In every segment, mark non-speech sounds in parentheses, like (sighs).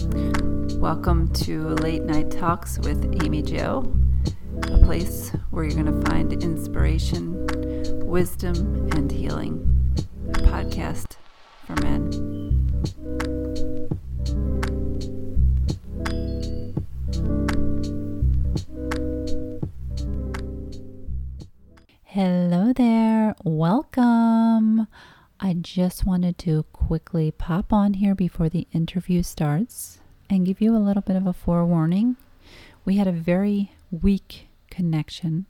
Welcome to Late Night Talks with Amy Jo, a place where you're going to find inspiration, wisdom, and healing. Just wanted to quickly pop on here before the interview starts and give you a little bit of a forewarning. We had a very weak connection,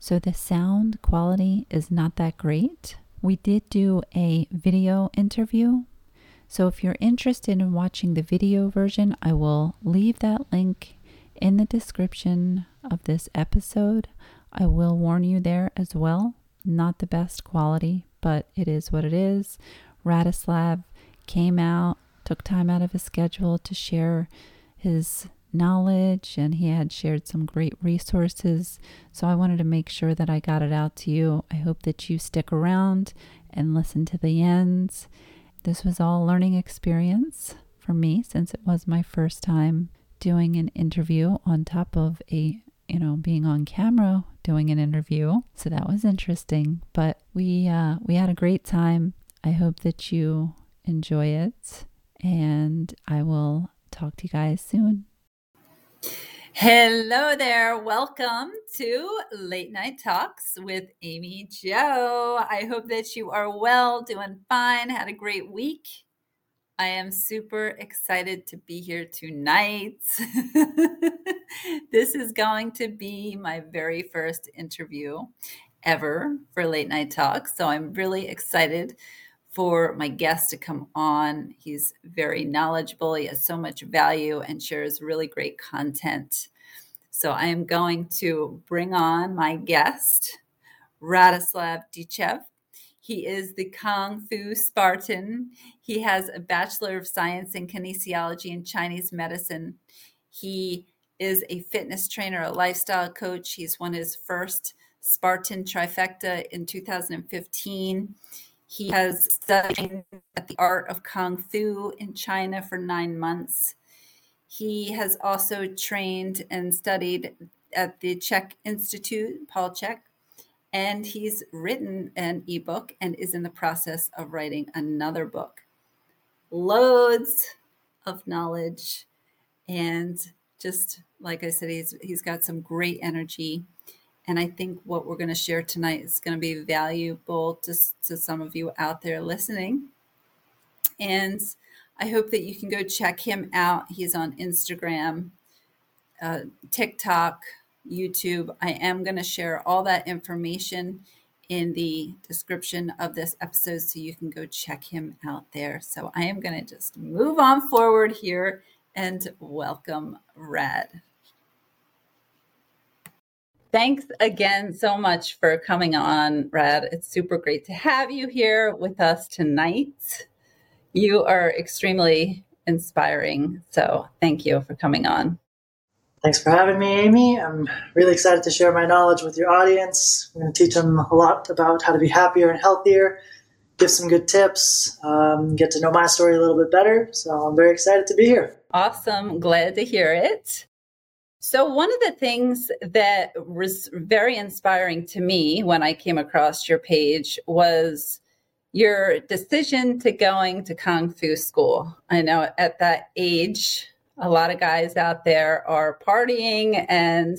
so the sound quality is not that great. We did do a video interview, so if you're interested in watching the video version, I will leave that link in the description of this episode. I will warn you there as well. Not the best quality, but it is what it is. Radislav came out, took time out of his schedule to share his knowledge, and he had shared some great resources. So I wanted to make sure that I got it out to you. I hope that you stick around and listen to the ends. This was all learning experience for me since it was my first time doing an interview on top of a you know, being on camera doing an interview. So that was interesting. But we uh, we had a great time. I hope that you enjoy it, and I will talk to you guys soon. Hello there. Welcome to Late Night Talks with Amy Jo. I hope that you are well, doing fine, had a great week. I am super excited to be here tonight. (laughs) (laughs) this is going to be my very first interview ever for Late Night Talk. So I'm really excited for my guest to come on. He's very knowledgeable, he has so much value and shares really great content. So I am going to bring on my guest, Radislav Dichev. He is the Kung Fu Spartan. He has a Bachelor of Science in Kinesiology and Chinese Medicine. He is a fitness trainer, a lifestyle coach. He's won his first Spartan trifecta in 2015. He has studied at the art of Kung Fu in China for nine months. He has also trained and studied at the Chek Institute, Paul Chek, and he's written an ebook and is in the process of writing another book. Loads of knowledge and just like I said, he's he's got some great energy. And I think what we're going to share tonight is going to be valuable to, to some of you out there listening. And I hope that you can go check him out. He's on Instagram, uh, TikTok, YouTube. I am going to share all that information in the description of this episode so you can go check him out there. So I am going to just move on forward here and welcome Rad. Thanks again so much for coming on, Rad. It's super great to have you here with us tonight. You are extremely inspiring. So thank you for coming on. Thanks for having me, Amy. I'm really excited to share my knowledge with your audience. I'm going to teach them a lot about how to be happier and healthier, give some good tips, um, get to know my story a little bit better. So I'm very excited to be here. Awesome. Glad to hear it. So, one of the things that was very inspiring to me when I came across your page was your decision to going to Kung Fu school. I know at that age, a lot of guys out there are partying and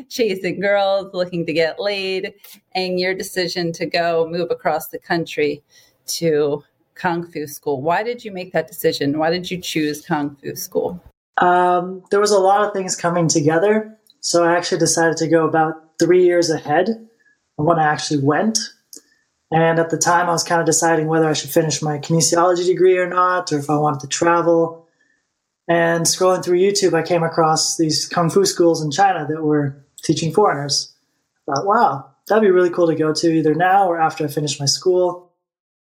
(laughs) chasing girls, looking to get laid, and your decision to go move across the country to Kung Fu school. Why did you make that decision? Why did you choose Kung Fu school? Um, there was a lot of things coming together. So I actually decided to go about three years ahead of when I actually went. And at the time, I was kind of deciding whether I should finish my kinesiology degree or not, or if I wanted to travel. And scrolling through YouTube, I came across these kung fu schools in China that were teaching foreigners. I thought, wow, that'd be really cool to go to either now or after I finish my school.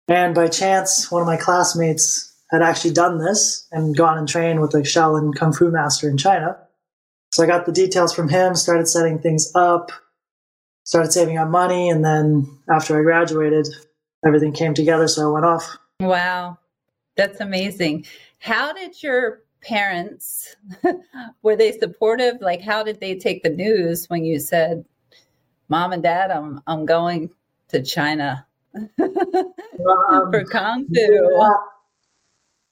And by chance, one of my classmates had actually done this and gone and trained with a Shaolin Kung Fu master in China. So I got the details from him, started setting things up, started saving up money, and then after I graduated, everything came together. So I went off. Wow, that's amazing. How did your parents (laughs) were they supportive? Like, how did they take the news when you said, "Mom and Dad, I'm I'm going to China (laughs) um, for kung fu"? Yeah.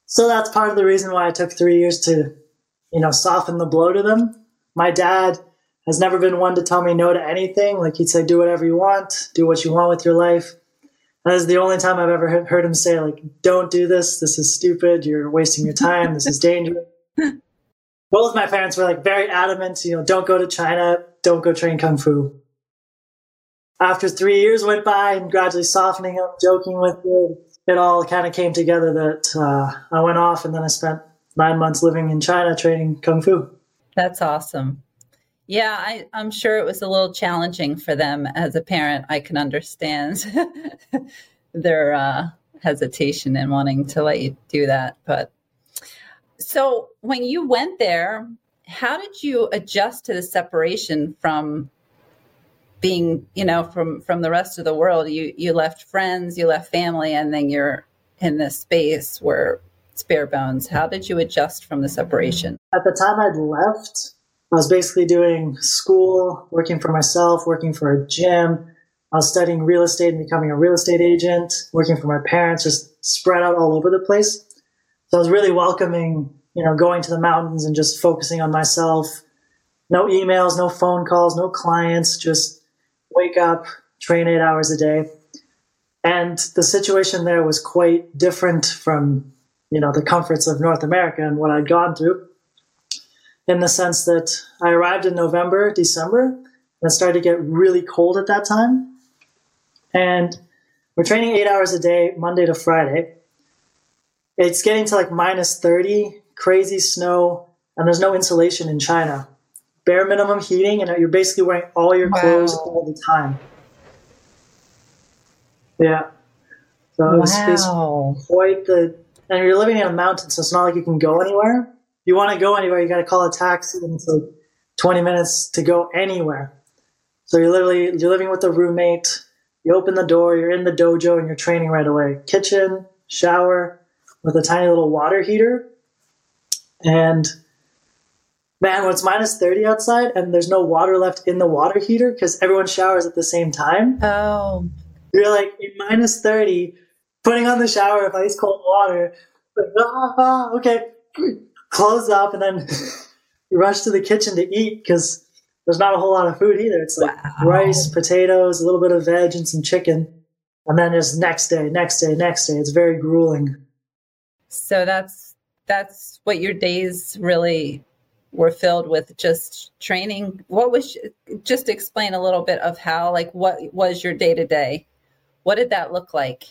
So that's part of the reason why it took three years to, you know, soften the blow to them. My dad has never been one to tell me no to anything. Like he'd say, "Do whatever you want, do what you want with your life." That is the only time I've ever heard him say, like, don't do this. This is stupid. You're wasting your time. This is dangerous. (laughs) Both my parents were like very adamant, you know, don't go to China. Don't go train Kung Fu. After three years went by and gradually softening up, joking with it, it all kind of came together that uh, I went off and then I spent nine months living in China training Kung Fu. That's awesome. Yeah, I, am sure it was a little challenging for them as a parent. I can understand (laughs) their uh, hesitation in wanting to let you do that. But so when you went there, how did you adjust to the separation from being, you know, from from the rest of the world? You you left friends, you left family, and then you're in this space where it's bare bones. How did you adjust from the separation? At the time I'd left, I was basically doing school, working for myself, working for a gym. I was studying real estate and becoming a real estate agent, working for my parents, just spread out all over the place. So I was really welcoming, you know, going to the mountains and just focusing on myself. No emails, no phone calls, no clients, just wake up, train eight hours a day. And the situation there was quite different from, you know, the comforts of North America and what I'd gone through in the sense that I arrived in November, December, and it started to get really cold at that time. And we're training eight hours a day, Monday to Friday. It's getting to like minus 30, crazy snow, and there's no insulation in China. Bare minimum heating, and you're basically wearing all your clothes wow. all the time. Yeah. So wow. it's, it's quite the, and you're living in a mountain, so it's not like you can go anywhere you want to go anywhere, you got to call a taxi, and it's like 20 minutes to go anywhere. So you're literally you're living with a roommate. You open the door, you're in the dojo, and you're training right away. Kitchen, shower, with a tiny little water heater, and man, when it's minus 30 outside and there's no water left in the water heater because everyone showers at the same time. Oh. You're like in minus 30, putting on the shower of ice cold water. Like, ah, ah, okay, close up, and then (laughs) you rush to the kitchen to eat because there's not a whole lot of food either. It's like wow. rice, potatoes, a little bit of veg, and some chicken. And then it's next day, next day, next day. It's very grueling. So that's that's what your days really were filled with just training what was just explain a little bit of how like what was your day to day what did that look like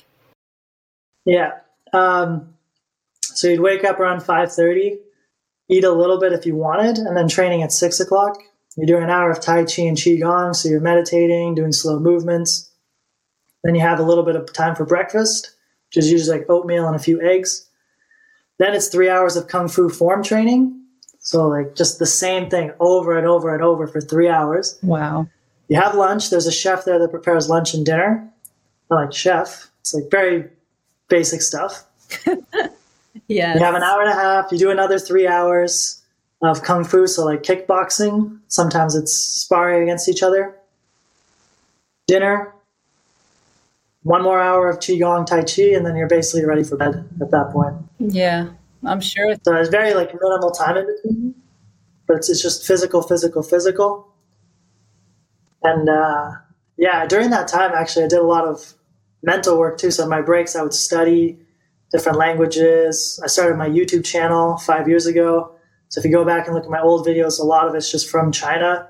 yeah um, so you'd wake up around 5.30 eat a little bit if you wanted, and then training at six o'clock. You're doing an hour of Tai Chi and Qigong, so you're meditating, doing slow movements. Then you have a little bit of time for breakfast, which is usually like oatmeal and a few eggs. Then it's three hours of Kung Fu form training. So, like, just the same thing over and over and over for three hours. Wow. You have lunch. There's a chef there that prepares lunch and dinner. I like chef. It's like very basic stuff. (laughs) Yeah. You have an hour and a half. You do another three hours of kung fu, so like kickboxing. Sometimes it's sparring against each other. Dinner. One more hour of qigong tai chi, and then you're basically ready for bed at that point. Yeah, I'm sure. So it's very like minimal time in between, but it's, it's just physical, physical, physical. And uh, yeah, during that time, actually, I did a lot of mental work too. So my breaks, I would study different languages. I started my YouTube channel five years ago. So if you go back and look at my old videos, a lot of it's just from China.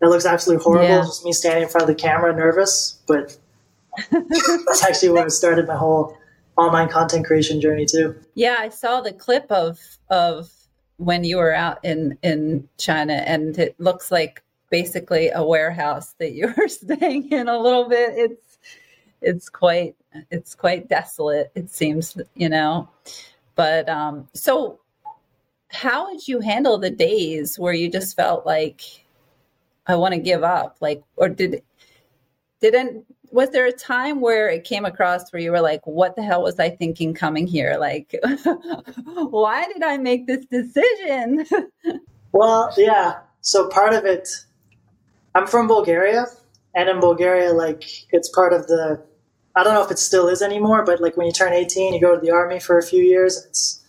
It looks absolutely horrible, yeah. just me standing in front of the camera, nervous. But (laughs) that's actually where I started my whole online content creation journey too. Yeah, I saw the clip of of when you were out in in China, and it looks like basically a warehouse that you were (laughs) staying in a little bit. It's it's quite it's quite desolate it seems you know? But um so how did you handle the days where you just felt like i want to give up? Like or did didn't was there a time where it came across where you were like what the hell was i thinking coming here? Like (laughs) why did i make this decision? (laughs) Well yeah. So part of it i'm from bulgaria and in bulgaria like it's part of the i don't know if it still is anymore but like when you turn 18 you go to the army for a few years it's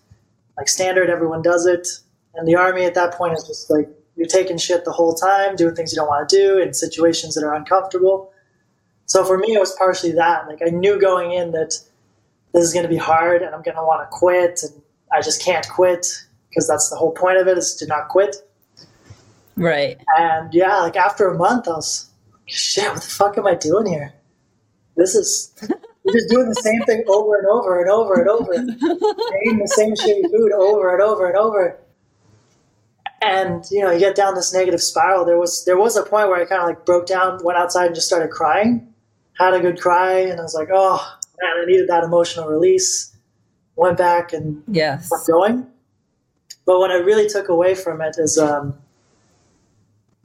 like standard everyone does it and the army at that point is just like you're taking shit the whole time doing things you don't want to do in situations that are uncomfortable so for me, it was partially that. Like I knew going in that this is going to be hard and I'm going to want to quit and I just can't quit because that's the whole point of it is to not quit. Right. And yeah, like after a month, I was, shit, what the fuck am I doing here? This is, you're just doing the same thing over and over and over and over, eating the same shitty food over and over and over. And you know, you get down this negative spiral. There was there was a point where I kind of like broke down, went outside, and just started crying had a good cry, and I was like, oh man, I needed that emotional release. Went back and yes. kept going. But what I really took away from it is um,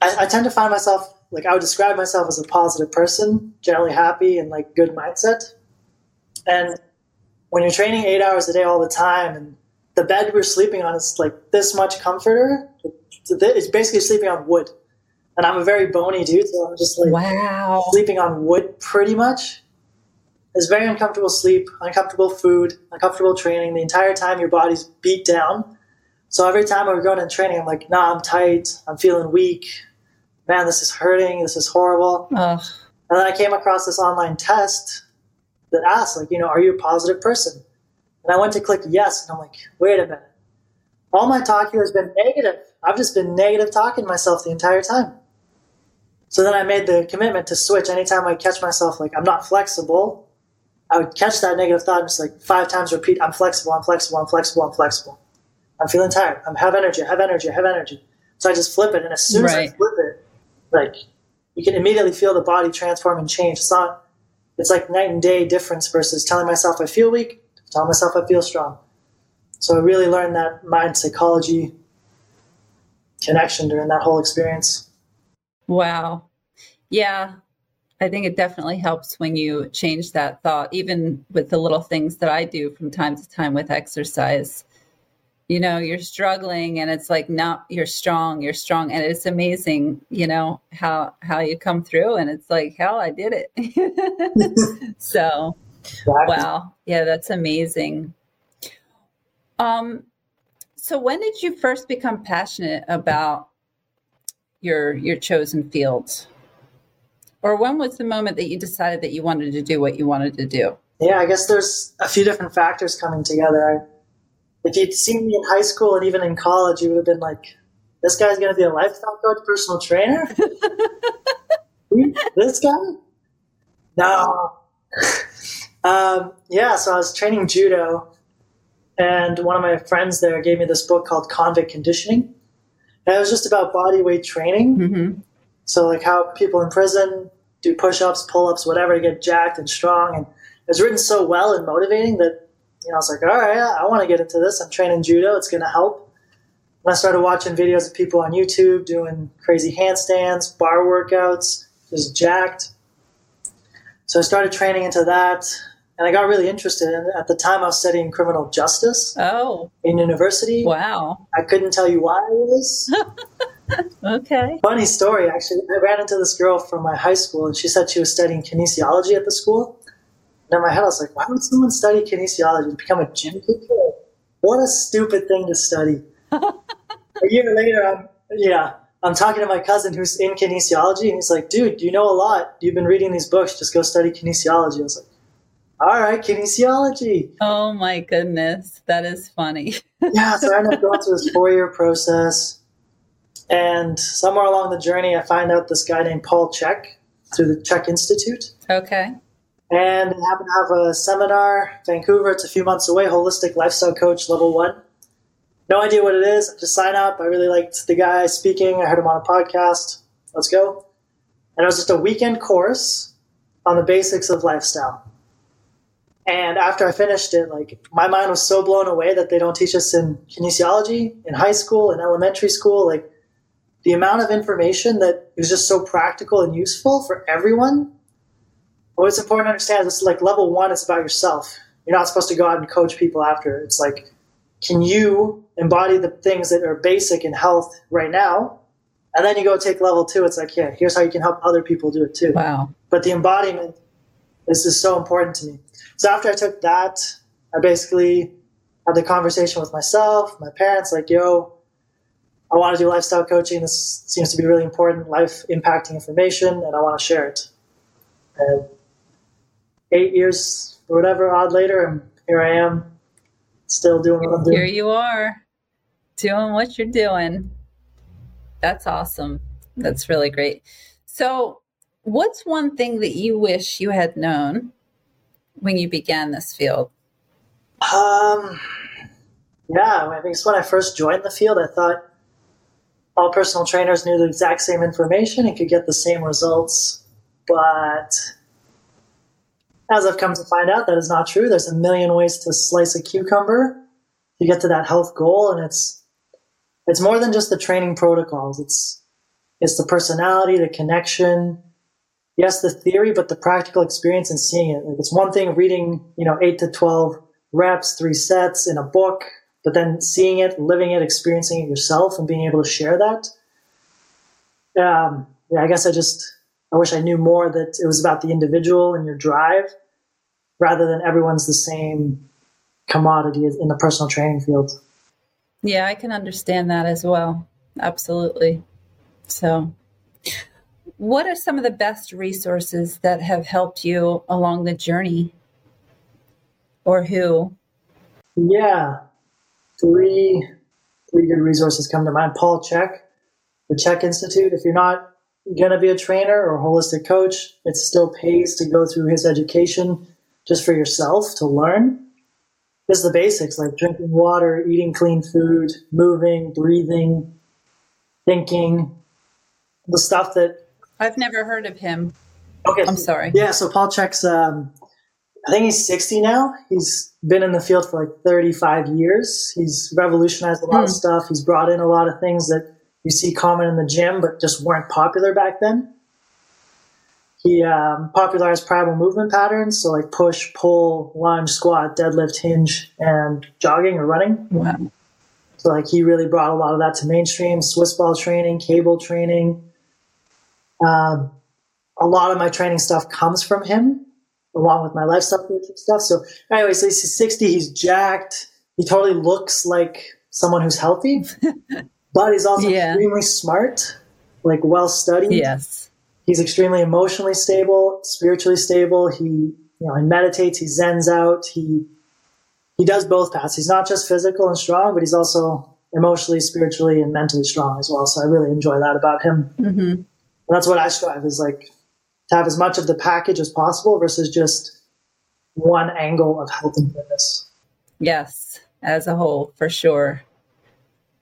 I, I tend to find myself like I would describe myself as a positive person, generally happy and like good mindset. And when you're training eight hours a day all the time, and the bed we're sleeping on is like this much comforter, it's basically sleeping on wood and I'm a very bony dude, so I'm just like wow sleeping on wood pretty much. It's very uncomfortable sleep, uncomfortable food, uncomfortable training. The entire time your body's beat down. So every time I would go into training, I'm like, nah, I'm tight. I'm feeling weak. Man, this is hurting. This is horrible. Ugh. And then I came across this online test that asked, like, you know, are you a positive person? And I went to click yes, and I'm like, wait a minute. All my talk here has been negative. I've just been negative talking to myself the entire time. So then I made the commitment to switch. Anytime I catch myself like I'm not flexible, I would catch that negative thought and just like five times repeat, I'm flexible, I'm flexible, I'm flexible, I'm flexible. I'm feeling tired. I'm have energy, I have energy, I have energy. So I just flip it. And as soon right. as I flip it, like you can immediately feel the body transform and change. It's not, it's like night and day difference versus telling myself I feel weak, telling myself I feel strong. So I really learned that mind psychology connection during that whole experience. Wow. Yeah. I think it definitely helps when you change that thought, even with the little things that I do from time to time with exercise. You know, you're struggling and it's like not you're strong, you're strong. And it's amazing, you know, how how you come through and it's like, hell, I did it. (laughs) so wow. Yeah, that's amazing. Um so when did you first become passionate about your your chosen fields? Or when was the moment that you decided that you wanted to do what you wanted to do? Yeah, I guess there's a few different factors coming together. If you'd seen me in high school and even in college, you would have been like, this guy's going to be a lifestyle coach, personal trainer? (laughs) this guy? No. (laughs) um, yeah, so I was training judo, and one of my friends there gave me this book called Convict Conditioning. And it was just about body weight training. Mm-hmm. So, like how people in prison do push ups, pull ups, whatever to get jacked and strong. And it was written so well and motivating that, you know, I was like, all right, I want to get into this. I'm training judo, it's going to help. And I started watching videos of people on YouTube doing crazy handstands, bar workouts, just jacked. So I started training into that and I got really interested. And at the time, I was studying criminal justice. Oh, in university. Wow! I couldn't tell you why I was. (laughs) okay. Funny story, actually. I ran into this girl from my high school, and she said she was studying kinesiology at the school. And in my head, I was like, "Why would someone study kinesiology to become a gym teacher? What a stupid thing to study." (laughs) a year later, I'm yeah. I'm talking to my cousin who's in kinesiology, and he's like, "Dude, you know a lot. You've been reading these books. Just go study kinesiology." I was like, all right, kinesiology. Oh my goodness, that is funny. (laughs) yeah, so I ended up going through this four year process. And somewhere along the journey, I find out this guy named Paul Chek through the Chek Institute. Okay. And I happen to have a seminar, Vancouver. It's a few months away, Holistic Lifestyle Coach Level 1. No idea what it is. Just sign up. I really liked the guy speaking. I heard him on a podcast. Let's go. And it was just a weekend course on the basics of lifestyle. And after I finished it, like my mind was so blown away that they don't teach us in kinesiology in high school in elementary school. Like the amount of information that is just so practical and useful for everyone what's important to understand is like level one is about yourself. You're not supposed to go out and coach people after. It's like, can you embody the things that are basic in health right now? And then you go take level two. It's like, yeah, here's how you can help other people do it too. Wow. But the embodiment is is so important to me. So after I took that, I basically had the conversation with myself, my parents, like, yo, I want to do lifestyle coaching. This seems to be really important, life impacting information, and I want to share it. And eight years or whatever odd later, and here I am, still doing what I'm doing. Here you are, doing what you're doing. That's awesome. That's really great. So, what's one thing that you wish you had known when you began this field? Um, yeah, I think it's when I first joined the field, I thought all personal trainers knew the exact same information and could get the same results. But as I've come to find out, that is not true. There's a million ways to slice a cucumber to get to that health goal, and it's it's more than just the training protocols. It's it's the personality, the connection. Yes, the theory, but the practical experience and seeing it. It's one thing reading, you know, eight to twelve reps, three sets in a book, but then seeing it, living it, experiencing it yourself, and being able to share that. Um, yeah, I guess I just I wish I knew more that it was about the individual and your drive, rather than everyone's the same commodity in the personal training field. Yeah, I can understand that as well. Absolutely. So, what are some of the best resources that have helped you along the journey? Or who? Yeah, three three good resources come to mind. Paul Chek, the Chek Institute. If you're not going to be a trainer or a holistic coach, it still pays to go through his education just for yourself to learn. Just the basics like drinking water, eating clean food, moving, breathing, thinking, the stuff that I've never heard of him. Okay, I'm sorry. Yeah, so Paul Chek's, um, I think he's 60 now. He's been in the field for like 35 years. He's revolutionized a lot of hmm. stuff. He's brought in a lot of things that you see common in the gym, but just weren't popular back then. He um, popularized primal movement patterns, so like push, pull, lunge, squat, deadlift, hinge, and jogging or running. Wow. So like he really brought a lot of that to mainstream. Swiss ball training, cable training. Um, a lot of my training stuff comes from him along with my lifestyle coaching stuff. So anyway, so he's 60, he's jacked. He totally looks like someone who's healthy, (laughs) but he's also yeah. extremely smart, like well studied. Yes. He's extremely emotionally stable, spiritually stable. He, you know, he meditates, he zens out, he he does both paths. He's not just physical and strong, but he's also emotionally, spiritually, and mentally strong as well. So I really enjoy that about him. Mm-hmm. That's what I strive is like to have as much of the package as possible versus just one angle of health and fitness. Yes, as a whole, for sure.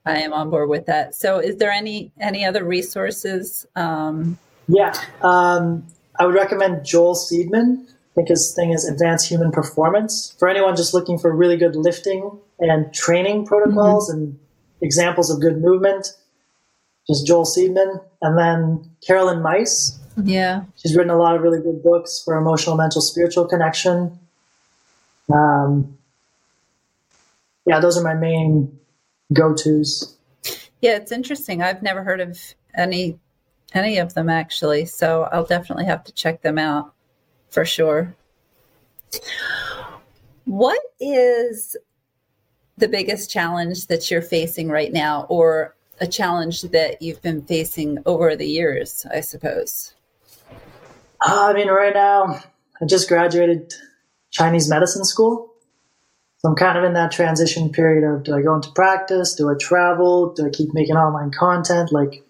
I am on board with that. So, is there any any other resources? Um, yeah, um, I would recommend Joel Seedman. I think his thing is Advanced Human Performance. For anyone just looking for really good lifting and training protocols mm-hmm. and examples of good movement, just Joel Seedman. And then Caroline Myss, yeah. She's written a lot of really good books for emotional, mental, spiritual connection. Um, yeah, those are my main go tos. Yeah, it's interesting. I've never heard of any any of them actually, so I'll definitely have to check them out for sure. What is the biggest challenge that you're facing right now, or a challenge that you've been facing over the years, I suppose? Uh, I mean, right now, I just graduated Chinese medicine school. I'm kind of in that transition period of do I go into practice? Do I travel? Do I keep making online content? Like,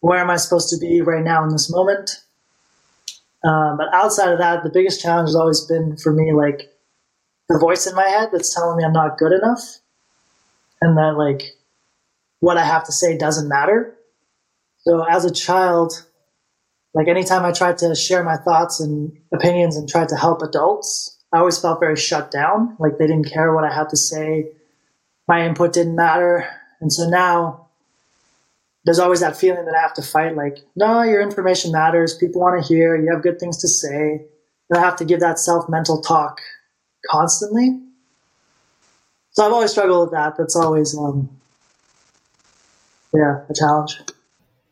where am I supposed to be right now in this moment? Um, but outside of that, the biggest challenge has always been for me like the voice in my head that's telling me I'm not good enough and that like what I have to say doesn't matter. So as a child, like anytime I tried to share my thoughts and opinions and tried to help adults, I always felt very shut down. Like they didn't care what I had to say. My input didn't matter. And so now there's always that feeling that I have to fight like, no, your information matters. People want to hear. You have good things to say. and I have to give that self mental talk constantly. So I've always struggled with that. That's always, um, yeah, a challenge.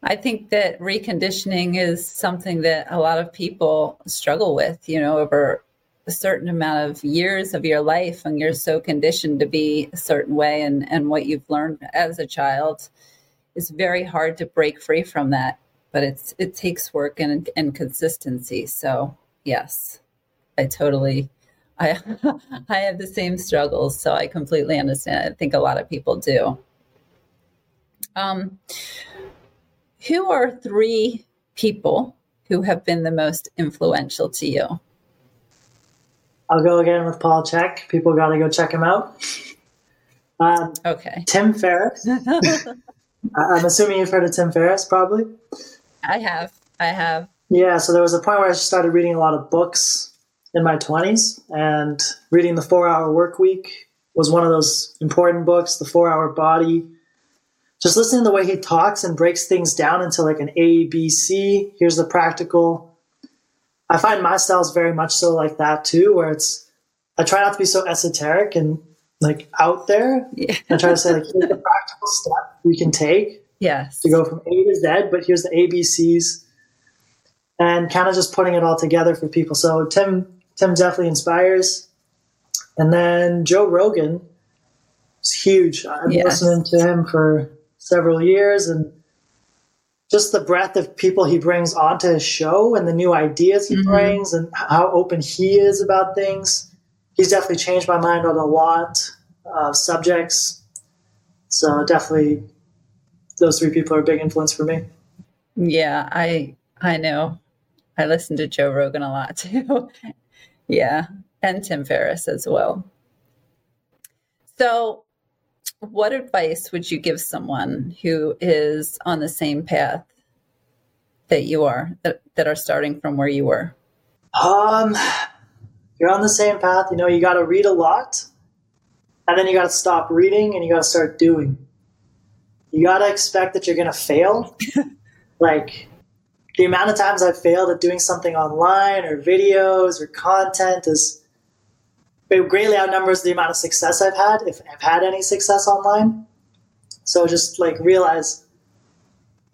I think that reconditioning is something that a lot of people struggle with, you know, over a certain amount of years of your life and you're so conditioned to be a certain way and, and what you've learned as a child is very hard to break free from that. But it's it takes work and, and consistency. So yes, I totally I (laughs) I have the same struggles, so I completely understand. I think a lot of people do. Um, who are three people who have been the most influential to you? I'll go again with Paul Chek. People got to go check him out. Um, okay. Tim Ferriss. (laughs) I'm assuming you've heard of Tim Ferriss, probably. I have. I have. Yeah. So there was a point where I started reading a lot of books in my 20s, and reading the Four Hour Work Week was one of those important books. The Four Hour Body just listening to the way he talks and breaks things down into like an A, B, C. Here's the practical. I find my style is very much so like that too, where it's I try not to be so esoteric and like out there. Yeah. I try to say like here's the practical step we can take. Yes. To go from A to Z, but here's the ABCs. And kind of just putting it all together for people. So Tim Tim definitely inspires. And then Joe Rogan is huge. I've been yes. listening to him for several years and just the breadth of people he brings onto his show and the new ideas he mm-hmm. brings and how open he is about things. He's definitely changed my mind on a lot of subjects. So definitely those three people are a big influence for me. Yeah, I I know. I listen to Joe Rogan a lot (laughs) too. yeah, and Tim Ferriss as well. So what advice would you give someone who is on the same path that you are that, that are starting from where you were? Um you're on the same path you know you got to read a lot and then you got to stop reading and you got to start doing. You got to expect that you're going to fail. (laughs) Like the amount of times i've failed at doing something online or videos or content is it greatly outnumbers the amount of success I've had, if I've had any success online. So just like realize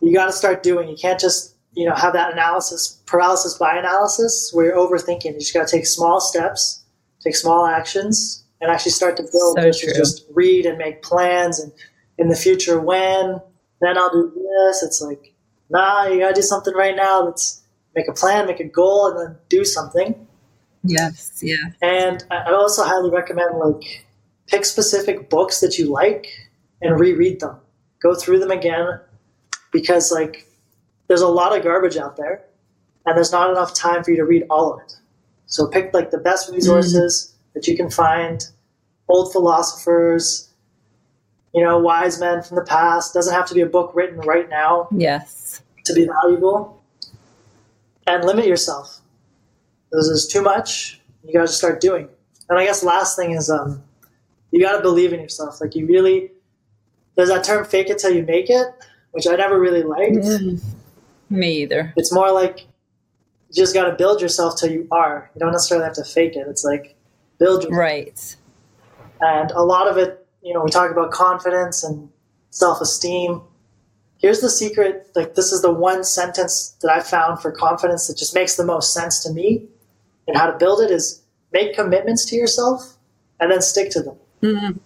you got to start doing. You can't just you know have that analysis paralysis by analysis where you're overthinking. You just got to take small steps, take small actions, and actually start to build. So true. Just read and make plans, and in the future when then I'll do this. It's like nah, you got to do something right now. Let's make a plan, make a goal, and then do something. Yes, yeah. And I also highly recommend like pick specific books that you like and reread them. Go through them again because like there's a lot of garbage out there and there's not enough time for you to read all of it. So pick like the best resources mm that you can find, old philosophers, you know, wise men from the past. Doesn't have to be a book written right now. Yes. To be valuable. And limit yourself this is too much. You got to start doing. And I guess last thing is um, you got to believe in yourself. Like you really, there's that term "fake it till you make it," which I never really liked. Mm, me either. It's more like you just got to build yourself till you are. You don't necessarily have to fake it. It's like build yourself. Right. And a lot of it, you know, we talk about confidence and self-esteem. Here's the secret. Like this is the one sentence that I found for confidence that just makes the most sense to me and how to build it is make commitments to yourself and then stick to them. Mm-hmm.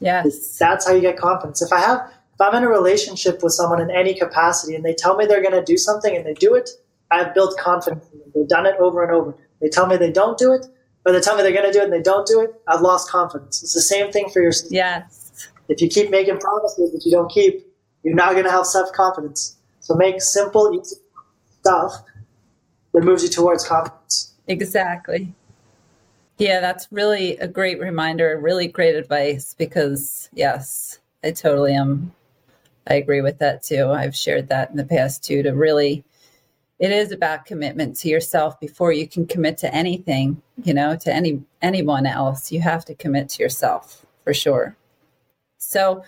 Yes. That's how you get confidence. If I have, if I'm in a relationship with someone in any capacity and they tell me they're going to do something and they do it, I've built confidence in them. They've done it over and over. They tell me they don't do it, or they tell me they're going to do it and they don't do it, I've lost confidence. It's the same thing for yourself. Yes. If you keep making promises that you don't keep, you're not going to have self confidence. So make simple, easy stuff that moves you towards confidence. Exactly. Yeah, that's really a great reminder, really great advice because, yes, I totally am. I agree with that too. I've shared that in the past too to really, it is about commitment to yourself before you can commit to anything, you know, to any anyone else. You have to commit to yourself for sure. So,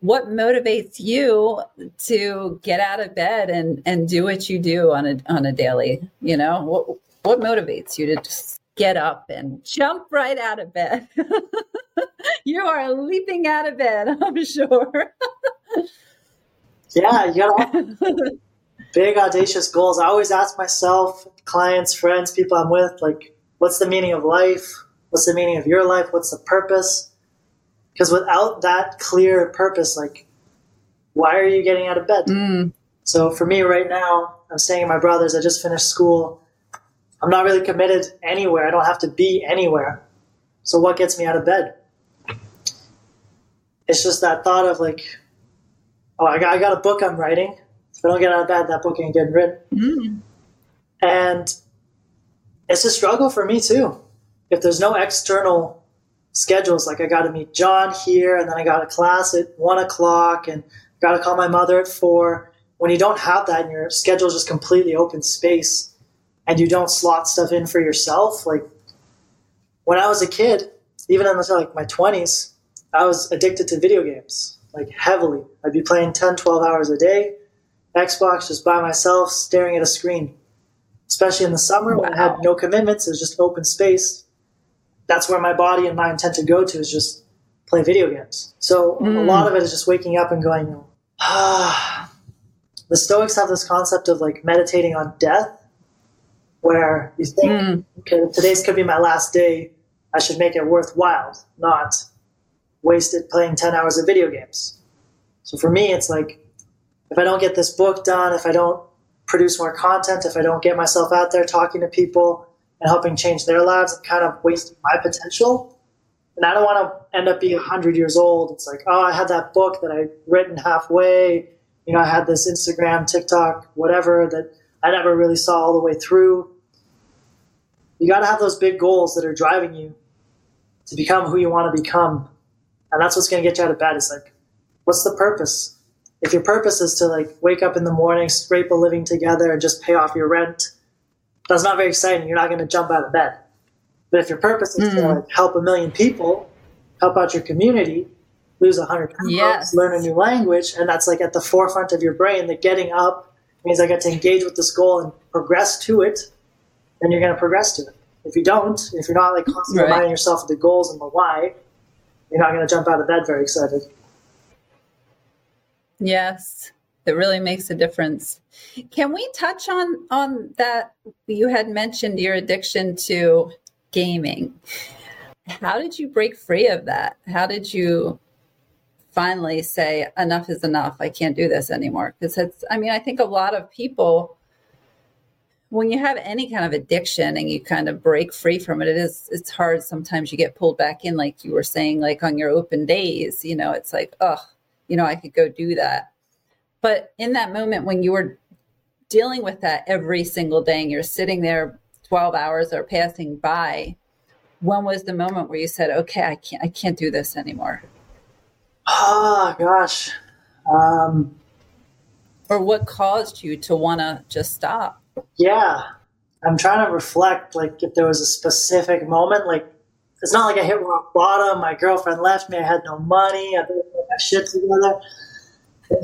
what motivates you to get out of bed and and do what you do on a on a daily you know what What motivates you to just get up and jump right out of bed? (laughs) you are leaping out of bed, (laughs) I'm sure. yeah, you got (laughs) big audacious goals. I always ask myself, clients, friends, people I'm with, like, what's the meaning of life? What's the meaning of your life? What's the purpose? Because without that clear purpose, like, why are you getting out of bed? Mm. So for me right now, I'm staying at my brother's. I just finished school. I'm not really committed anywhere. I don't have to be anywhere. So what gets me out of bed? It's just that thought of like, oh, I got, I got a book I'm writing. If I don't get out of bed, that book ain't getting written. Mm. And it's a struggle for me too. If there's no external schedules, like I got to meet John here, and then I got a class at one o'clock, and got to call my mother at four. When you don't have that and your schedule is just completely open space and you don't slot stuff in for yourself, like when I was a kid, even in like my 20s, I was addicted to video games, like heavily. I'd be playing 10, 12 hours a day, Xbox just by myself, staring at a screen. Especially in the summer wow. when I had no commitments, it was just open space. That's where my body and mind tend to go to is just play video games. So mm. a lot of it is just waking up and going, ah. (sighs) The Stoics have this concept of like meditating on death, where you think, mm. okay, today's could be my last day. I should make it worthwhile, not waste it playing 10 hours of video games. So for me, it's like, if I don't get this book done, if I don't produce more content, if I don't get myself out there talking to people and helping change their lives, I'm kind of wasting my potential. And I don't want to end up being 100 years old. It's like, oh, I had that book that I written halfway. You know, I had this Instagram, TikTok, whatever that I never really saw all the way through. You got to have those big goals that are driving you to become who you want to become. And that's what's going to get you out of bed. It's like, what's the purpose? If your purpose is to like wake up in the morning, scrape a living together, and just pay off your rent, that's not very exciting. You're not going to jump out of bed. But if your purpose is mm. to like, help a million people, help out your community, lose a hundred pounds, yes. learn a new language, and that's like at the forefront of your brain. That getting up means I get to engage with this goal and progress to it. Then you're going to progress to it. If you don't, if you're not like constantly right. reminding yourself of the goals and the why, you're not going to jump out of bed very excited. Yes, it really makes a difference. Can we touch on on that? You had mentioned your addiction to gaming. How did you break free of that? How did you finally say enough is enough? I can't do this anymore. Because it's, I mean, I think a lot of people, when you have any kind of addiction and you kind of break free from it, it is, it's hard. Sometimes you get pulled back in, like you were saying, like on your open days, you know, it's like, oh, you know, I could go do that. But in that moment when you were dealing with that every single day and you're sitting there 12 hours are passing by when was the moment where you said okay i can't i can't do this anymore oh gosh um, or what caused you to want to just stop yeah i'm trying to reflect like if there was a specific moment like it's not like i hit rock bottom my girlfriend left me i had no money i didn't put my shit together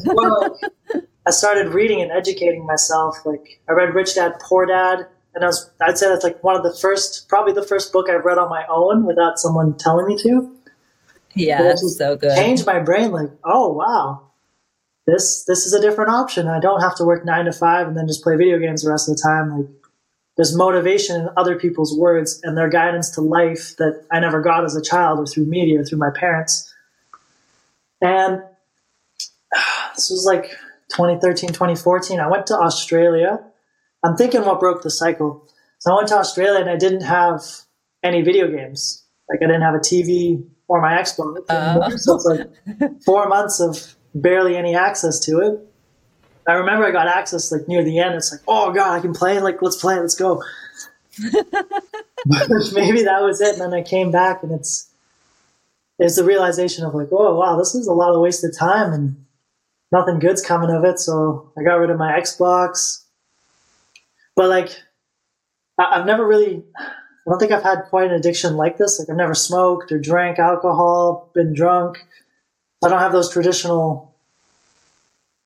well, (laughs) I started reading and educating myself. Like I read Rich Dad Poor Dad and I was I'd say that's like one of the first, probably the first book I've read on my own without someone telling me to. Yeah, that's so good. Changed my brain. Like, oh wow, this this is a different option. I don't have to work nine to five and then just play video games the rest of the time. Like, there's motivation in other people's words and their guidance to life that I never got as a child or through media or through my parents. And (sighs) this was like 2013, 2014. I went to Australia I'm thinking what broke the cycle. So I went to Australia and I didn't have any video games. Like I didn't have a TV or my Xbox. Uh. (laughs) So it's like four months of barely any access to it. I remember I got access like near the end. It's like, oh god, I can play. Like let's play. Let's go. (laughs) (laughs) Maybe that was it. And then I came back and it's it's the realization of like, oh wow, this is a lot of wasted time and nothing good's coming of it. So I got rid of my Xbox. But like, I, have never really, I don't think I've had quite an addiction like this. Like, I've never smoked or drank alcohol, been drunk. I don't have those traditional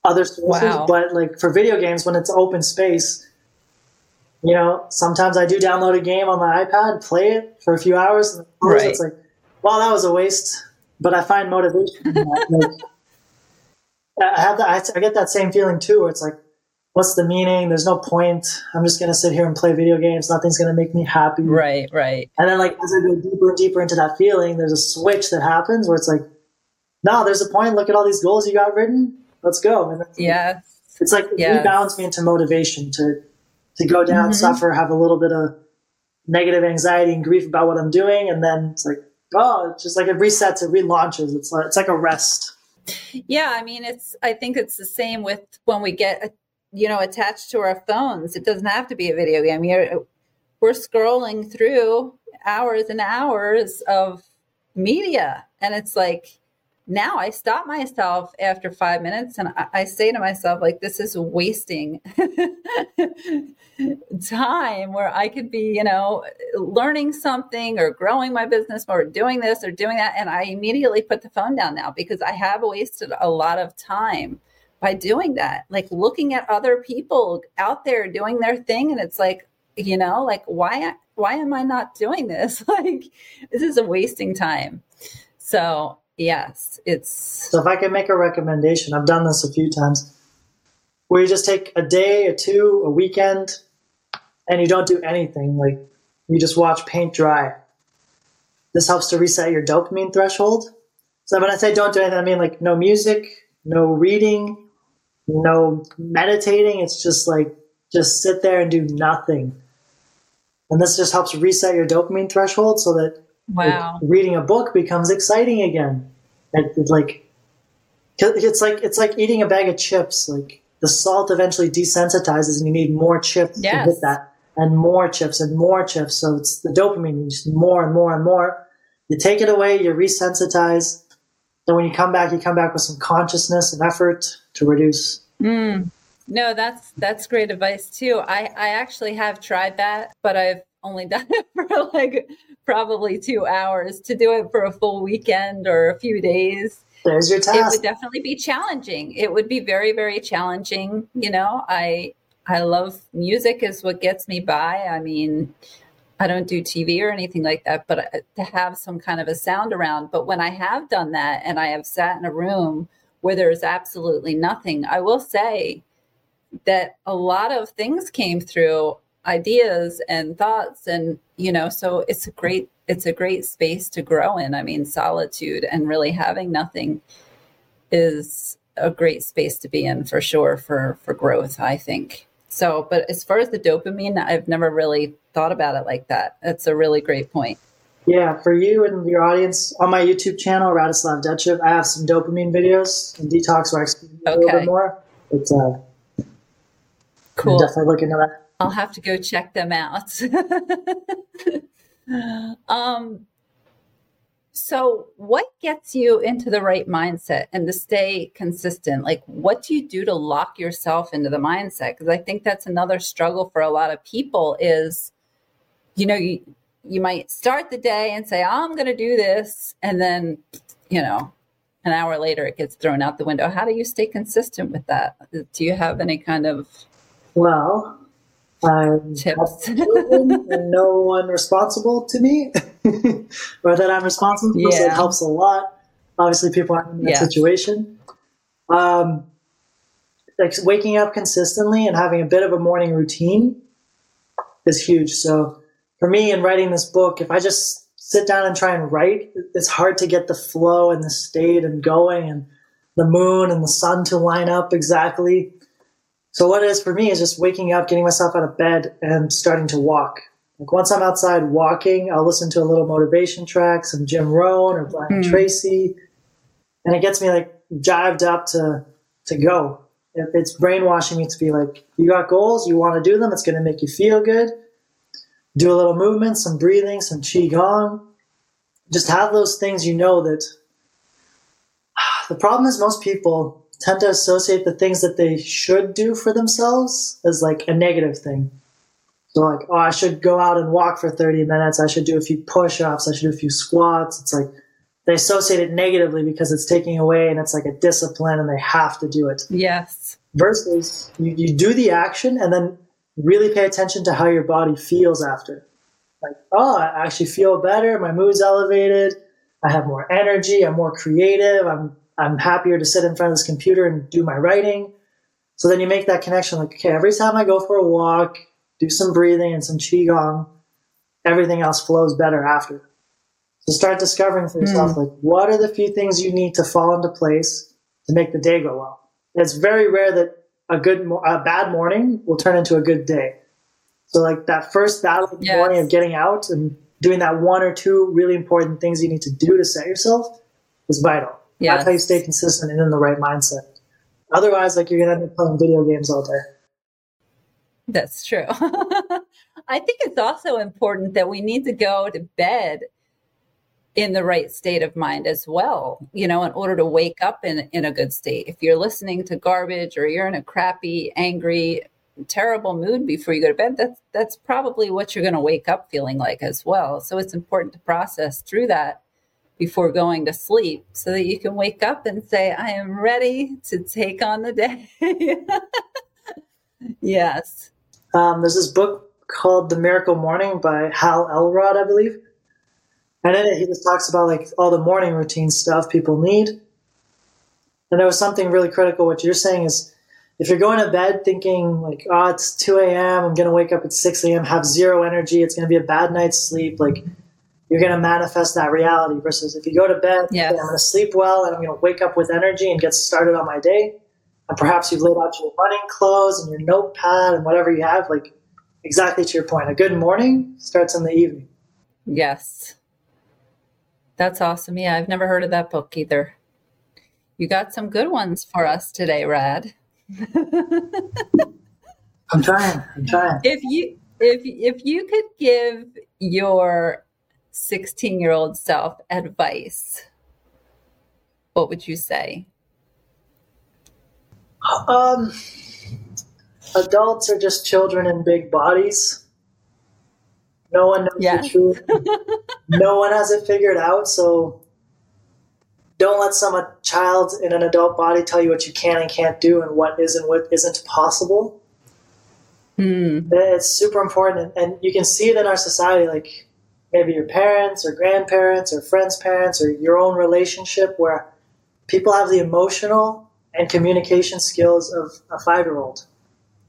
other sources. Wow. But like for video games, when it's open space, you know, sometimes I do download a game on my iPad, play it for a few hours, and right. it's like, well, that was a waste. But I find motivation. (laughs) like, I have that. I get that same feeling too, where it's like, what's the meaning? There's no point. I'm just gonna sit here and play video games. Nothing's gonna make me happy. Right, right. And then like as I go deeper and deeper into that feeling, there's a switch that happens where it's like, no, there's a point. Look at all these goals you got written. Let's go. And yeah. It's like it yes. rebalance me into motivation to to go down, mm-hmm. suffer, have a little bit of negative anxiety and grief about what I'm doing, and then it's like, oh, it's just like it resets, it relaunches. It's like it's like a rest. Yeah, I mean, it's. I think it's the same with when we get, you know, attached to our phones. It doesn't have to be a video game. You're, we're scrolling through hours and hours of media, and it's like now I stop myself after five minutes and I, I say to myself, like, this is wasting (laughs) time where I could be, you know, learning something or growing my business or doing this or doing that. And I immediately put the phone down now because I have wasted a lot of time by doing that. Like looking at other people out there doing their thing. And it's like, you know, like, why, why am I not doing this? (laughs) like, this is a wasting time. So Yes, it's. So if I can make a recommendation, I've done this a few times, where you just take a day or two, a weekend, and you don't do anything. Like you just watch paint dry. This helps to reset your dopamine threshold. So when I say don't do anything, I mean like no music, no reading, no meditating. It's just like just sit there and do nothing. And this just helps reset your dopamine threshold so that Wow. Like, reading a book becomes exciting again. It, it, like it's like it's like eating a bag of chips. Like the salt eventually desensitizes, and you need more chips yes. to hit that, and more chips and more chips. So it's the dopamine. You just more and more and more. You take it away, you resensitize. Then when you come back, you come back with some consciousness and effort to reduce. Mm. No, that's that's great advice too. I I actually have tried that, but I've only (laughs) done it for like probably two hours to do it for a full weekend or a few days. There's your task. It would definitely be challenging. It would be very, very challenging. You know, I I love music is what gets me by. I mean, I don't do TV or anything like that, but to have some kind of a sound around. But when I have done that and I have sat in a room where there's absolutely nothing, I will say that a lot of things came through ideas and thoughts and you know so it's a great it's a great space to grow in i mean solitude and really having nothing is a great space to be in for sure for for growth i think so but as far as the dopamine i've never really thought about it like that. That's a really great point. Yeah for you and your audience on my youtube channel radislav dechev i have some dopamine videos and detox where i explain okay. a little bit more. It's uh cool. definitely look into that. I'll have to go check them out. (laughs) um, so, what gets you into the right mindset and to stay consistent? Like, what do you do to lock yourself into the mindset? Because I think that's another struggle for a lot of people. Is you know you you might start the day and say, oh, "I'm going to do this," and then you know an hour later it gets thrown out the window. How do you stay consistent with that? Do you have any kind of well, I'm Tips. no one responsible to me, (laughs) (laughs) or that I'm responsible. Yeah. So it helps a lot. Obviously, people aren't in that yes. situation. Um, like waking up consistently and having a bit of a morning routine is huge. So for me, in writing this book, if I just sit down and try and write, it's hard to get the flow and the state and going and the moon and the sun to line up exactly. So what it is for me is just waking up, getting myself out of bed, and starting to walk. Like once I'm outside walking, I'll listen to a little motivation track, some Jim Rohn or Brian mm. Tracy, and it gets me like jived up to to go. It's brainwashing me to be like, you got goals, you want to do them, it's going to make you feel good. Do a little movement, some breathing, some qigong. Just have those things you know that. (sighs) The problem is most people tend to associate the things that they should do for themselves as like a negative thing. So like, oh, I should go out and walk for 30 minutes. I should do a few push-ups. I should do a few squats. It's like they associate it negatively because it's taking away and it's like a discipline and they have to do it. Yes. Versus you, you do the action and then really pay attention to how your body feels after. Like, oh, I actually feel better. My mood's elevated. I have more energy. I'm more creative. I'm I'm happier to sit in front of this computer and do my writing. So then you make that connection. Like, okay, every time I go for a walk, do some breathing and some qigong, everything else flows better after. So start discovering for yourself, mm. like, what are the few things you need to fall into place to make the day go well? it's very rare that a good, a bad morning will turn into a good day. So like that first battle yes. morning of getting out and doing that one or two really important things you need to do to set yourself is vital. Yes. That's how you stay consistent and in the right mindset. Otherwise, like you're gonna end up playing video games all day. That's true. (laughs) I think it's also important that we need to go to bed in the right state of mind as well, you know, in order to wake up in, in a good state. If you're listening to garbage or you're in a crappy, angry, terrible mood before you go to bed, that's that's probably what you're going to wake up feeling like as well. So it's important to process through that before going to sleep so that you can wake up and say, I am ready to take on the day. (laughs) yes. Um, there's this book called The Miracle Morning by Hal Elrod, I believe. And in it, he just talks about like all the morning routine stuff people need. And there was something really critical. What you're saying is if you're going to bed thinking like, oh, it's 2 a.m., I'm going to wake up at 6 a.m., have zero energy, it's going to be a bad night's sleep, like you're going to manifest that reality. Versus if you go to bed, yes. I'm going to sleep well and I'm going to wake up with energy and get started on my day. And perhaps you've laid out your running clothes and your notepad and whatever you have, like exactly to your point. A good morning starts in the evening. Yes. That's awesome. Yeah, I've never heard of that book either. You got some good ones for us today, Rad. (laughs) I'm trying. I'm trying. If you if if you could give your 16 year old self advice, what would you say? Um, adults are just children in big bodies. No one knows yeah. the truth. (laughs) no one has it figured out. So don't let some child in an adult body tell you what you can and can't do and what is and what isn't possible. Mm. It's super important. And, and you can see it in our society. Like maybe your parents or grandparents or friends' parents or your own relationship where people have the emotional and communication skills of a five year old.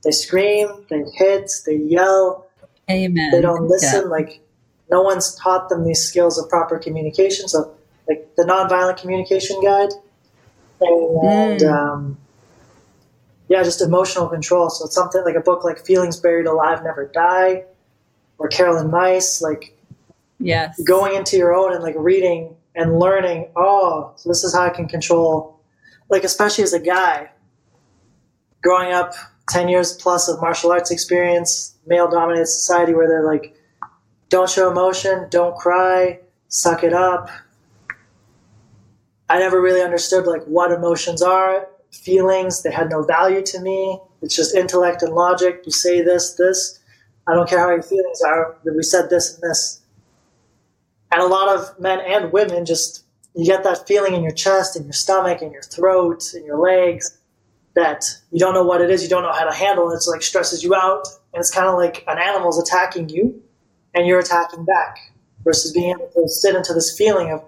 They scream, they hit, they yell. Amen. They don't listen. Yeah. Like no one's taught them these skills of proper communication. So like the nonviolent communication guide and mm. um, yeah, just emotional control. So it's something like a book like Feelings Buried Alive Never Die or Caroline Myss, like Yes. Going into your own and like reading and learning, oh, so this is how I can control, like, especially as a guy, growing up 10 years plus of martial arts experience, male dominated society where they're like, don't show emotion, don't cry, suck it up. I never really understood like what emotions are, feelings, they had no value to me. It's just intellect and logic. You say this, this. I don't care how your feelings are. We said this and this and a lot of men and women just you get that feeling in your chest in your stomach in your throat in your legs that you don't know what it is you don't know how to handle it. It's like stresses you out and it's kind of like an animal's attacking you and you're attacking back versus being able to sit into this feeling of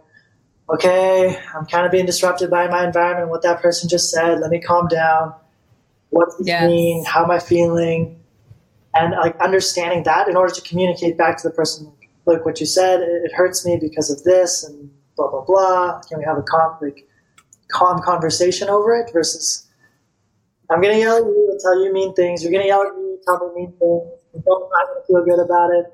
okay i'm kind of being disrupted by my environment what that person just said let me calm down. What does yes. mean? How am i feeling? And like understanding that in order to communicate back to the person look, what you said, it, hurts me because of this, and blah blah blah. Can we have a calm, like, calm conversation over it? Versus, I'm gonna yell at you and tell you mean things. You're gonna yell at me, tell me mean things. I'm not gonna feel good about it.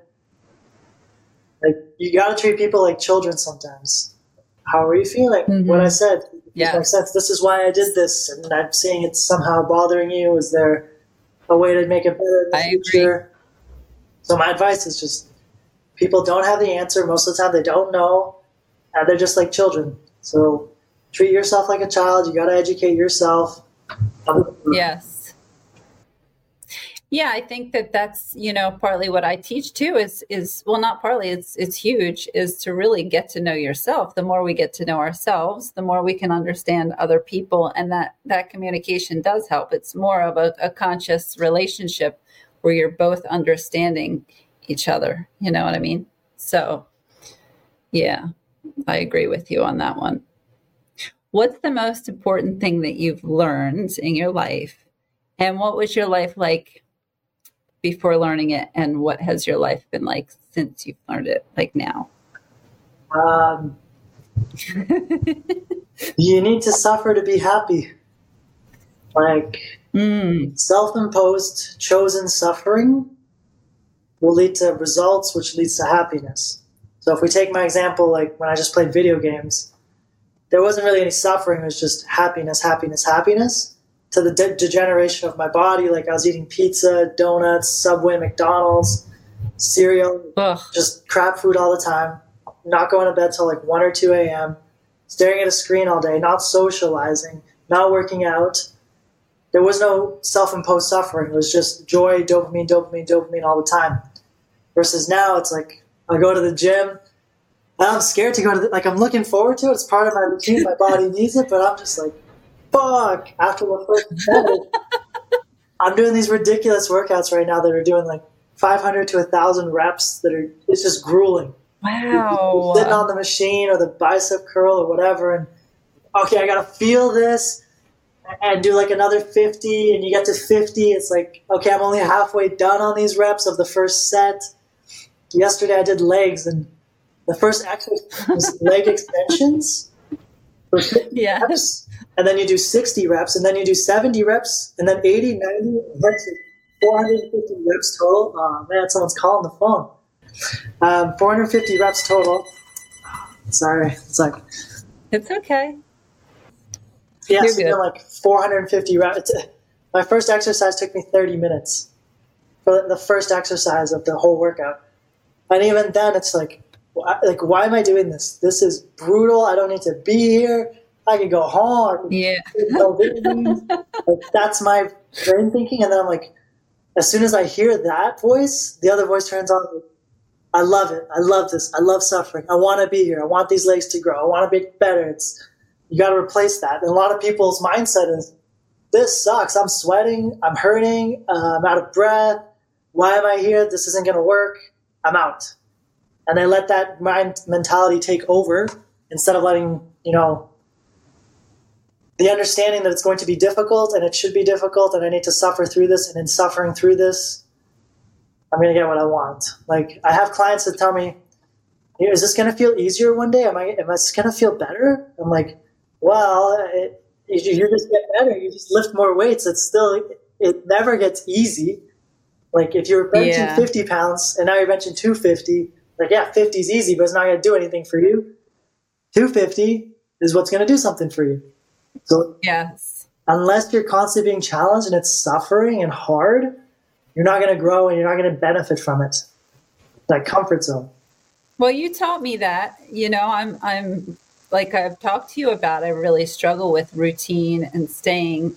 Like, you gotta treat people like children sometimes. How are you feeling? Mm-hmm. What I said yeah. makes sense. This is why I did this, and I'm seeing it's somehow bothering you. Is there a way to make it better in the I future? Agree. So my advice is just people don't have the answer. Most of the time, they don't know. They're just like children. So treat yourself like a child. You got to educate yourself. Yes. Yeah, I think that that's you know partly what I teach too is is well not partly it's it's huge is to really get to know yourself. The more we get to know ourselves, the more we can understand other people, and that that communication does help. It's more of a, a conscious relationship where you're both understanding each other. You know what I mean? So, yeah, I agree with you on that one. What's the most important thing that you've learned in your life? And what was your life like before learning it? And what has your life been like since you've learned it, like now? Um, (laughs) you need to suffer to be happy. Like mm. self imposed, chosen suffering will lead to results, which leads to happiness. So if we take my example, like when I just played video games, there wasn't really any suffering. It was just happiness, happiness, happiness. To the de- degeneration of my body, like I was eating pizza, donuts, Subway, McDonald's, cereal, Ugh. just crap food all the time. Not going to bed till like one or two a.m. Staring at a screen all day, not socializing, not working out. There was no self-imposed suffering. It was just joy, dopamine, dopamine, dopamine all the time. Versus now, it's like I go to the gym, And I'm scared to go to the, like I'm looking forward to it. It's part of my routine. My body (laughs) needs it, but I'm just like, fuck. After the first minute, I'm doing these ridiculous workouts right now that are doing like 500 to 1,000 reps. That are it's just grueling. Wow. Sitting on the machine or the bicep curl or whatever, and okay, I gotta feel this and do like another 50 and you get to 50 it's like okay i'm only halfway done on these reps of the first set yesterday i did legs and the first exercise was (laughs) leg extensions for 50 yeah. reps, and then you do 60 reps, and then you do 70 reps, and then 80, 90, 450 reps total. Oh man, someone's calling the phone. Um, 450 reps total. Sorry, it's like it's okay. Yeah, You're so like 450 reps. My first exercise took me 30 minutes for the first exercise of the whole workout, and even then, it's like like why am I doing this? This is brutal. I don't need to be here. I could go home. Yeah. (laughs) like, that's my brain thinking. And then I'm like, as soon as I hear that voice, the other voice turns on. I love it. I love this. I love suffering. I want to be here. I want these legs to grow. I want to be better. It's you got to replace that. And a lot of people's mindset is, this sucks. I'm sweating. I'm hurting. Uh, I'm out of breath. Why am I here? This isn't going to work. I'm out and I let that mind mentality take over instead of letting you know the understanding that it's going to be difficult and it should be difficult and I need to suffer through this and in suffering through this I'm going to get what I want. Like I have clients that tell me, "Is this going to feel easier one day? Am I am I going to feel better?" I'm like, "Well, it, you just get better. You just lift more weights. It's still it never gets easy. Like if you're benching yeah. 50 pounds and now you're benching 250, like, yeah, 50 is easy, but it's not going to do anything for you. 250 is what's going to do something for you. So, yes. Unless you're constantly being challenged and it's suffering and hard, you're not going to grow and you're not going to benefit from it. That comfort zone. Well, you taught me that. You know, I'm, I'm like I've talked to you about. I really struggle with routine and staying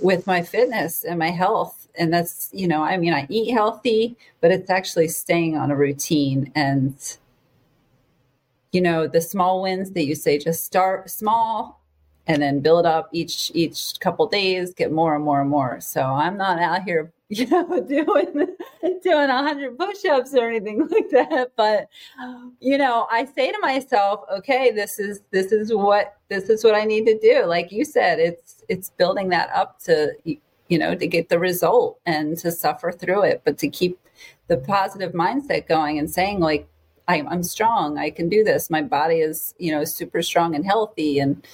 with my fitness and my health and that's you know i mean i eat healthy but it's actually staying on a routine. And you know the small wins that you say just start small and then build up each each couple days get more and more and more. So i'm not out here (laughs) you know doing doing 100 push-ups or anything (laughs) like that. But you know i say to myself okay this is this is what this is what i need to do. Like you said it's it's building that up to you know, to get the result and to suffer through it, but to keep the positive mindset going and saying, like, I'm, I'm strong, I can do this. My body is, you know, super strong and healthy. And,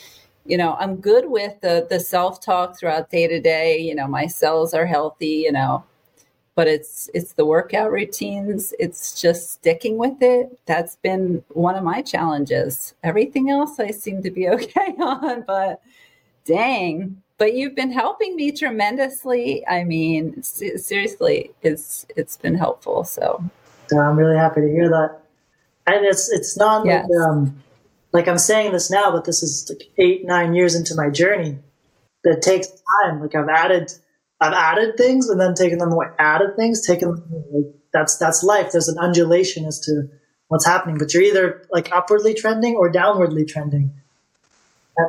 you know, I'm good with the, the self talk throughout day to day. You know, my cells are healthy, you know, but it's it's the workout routines it's just sticking with it that's been one of my challenges everything else i seem to be (laughs) okay on but dang but you've been helping me tremendously. I mean, seriously, it's it's been helpful. So I'm really happy to hear that. And it's it's not yes. like um, like I'm saying this now, but this is like eight nine years into my journey. That takes time. Like I've added I've added things and then taken them away. Added things, taken them away. That's that's life. There's an undulation as to what's happening, but you're either like upwardly trending or downwardly trending.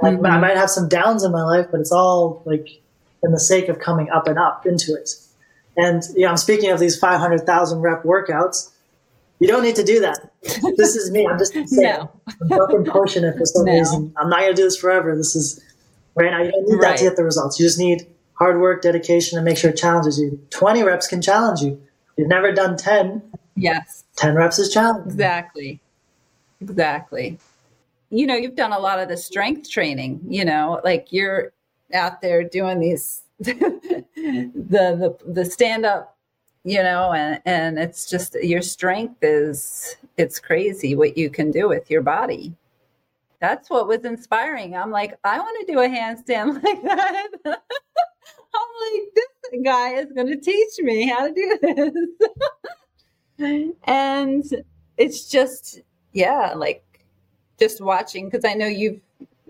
Like mm-hmm. I might have some downs in my life, but it's all like in the sake of coming up and up into it. And you know, I'm speaking of these 500,000 rep workouts. You don't need to do that. This is me. I'm just (laughs) saying. No. I'm fucking pushing it for some No. reason. I'm not going to do this forever. This is right now. You don't need that to get the results. You just need hard work, dedication, and make sure it challenges you. 20 reps can challenge you. You've never done 10. Yes. 10 reps is challenging. Exactly. Exactly. You know, you've done a lot of the strength training, you know, like you're out there doing these (laughs) the the the stand up, you know, and and it's just your strength is it's crazy what you can do with your body. That's what was inspiring. I'm like, I want to do a handstand (laughs) like that. (laughs) I'm like, this guy is going to teach me how to do this. and it's just yeah like just watching because i know you've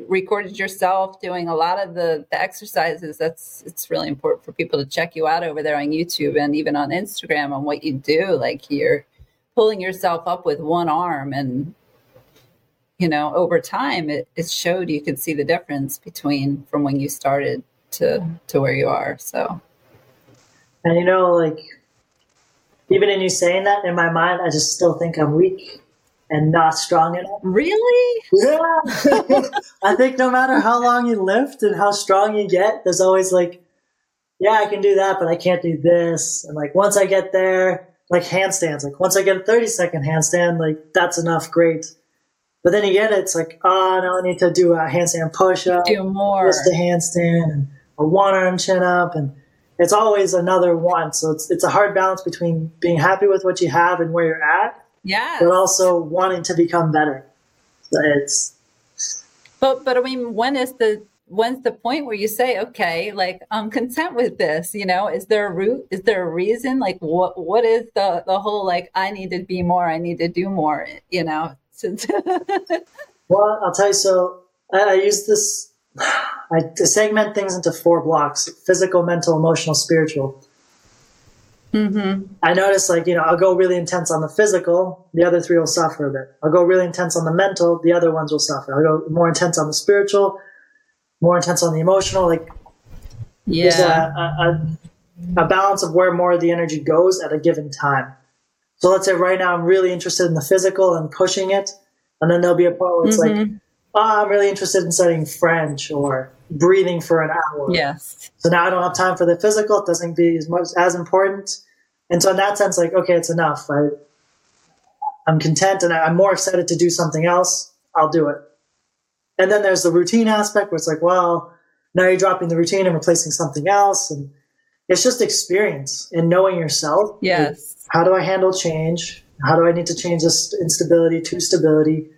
recorded yourself doing a lot of the, the exercises. That's it's really important for people to check you out over there on youtube and even on instagram on what you do. Like you're pulling yourself up with one arm and you know over time it, it showed you could see the difference between from when you started to to where you are. So. And you know, like, even in you saying that, in my mind, I just still think I'm weak and not strong enough. really Yeah. (laughs) I think no matter how long you lift and how strong you get, there's always like, yeah, I can do that, but I can't do this. And like, once I get there, like handstands, like once I get a 30 second handstand, like that's enough, great. But then you get it, it's like, oh, now I need to do a handstand push up, do more just a handstand, and a one arm chin up. And it's always another one. So it's, it's a hard balance between being happy with what you have and where you're at, yeah but also wanting to become better. So it's, But but I mean, when is the when's the point where you say, okay, like I'm content with this? You know, is there a root? Is there a reason? Like, what what is the the whole like I need to be more, I need to do more? You know, (laughs) Well, I'll tell you. So I, I use this. I segment things into four blocks: physical, mental, emotional, spiritual. Hmm I notice, like you know, I'll go really intense on the physical. The other three will suffer a bit. I'll go really intense on the mental. The other ones will suffer. I'll go more intense on the spiritual, more intense on the emotional. Like yeah, a, a, a, balance of where more of the energy goes at a given time. So let's say right now I'm really interested in the physical and pushing it, and then there'll be a point where it's like, Mhm. oh, I'm really interested in studying French or breathing for an hour. yes, So now I don't have time for the physical. It doesn't be as much as important. And so in that sense, like, okay, it's enough. I, I'm content and I'm more excited to do something else. I'll do it. And then there's the routine aspect where it's like, well, now you're dropping the routine and replacing something else. And it's just experience and knowing yourself. Like, yes, how do I handle change? How do I need to change this instability to stability?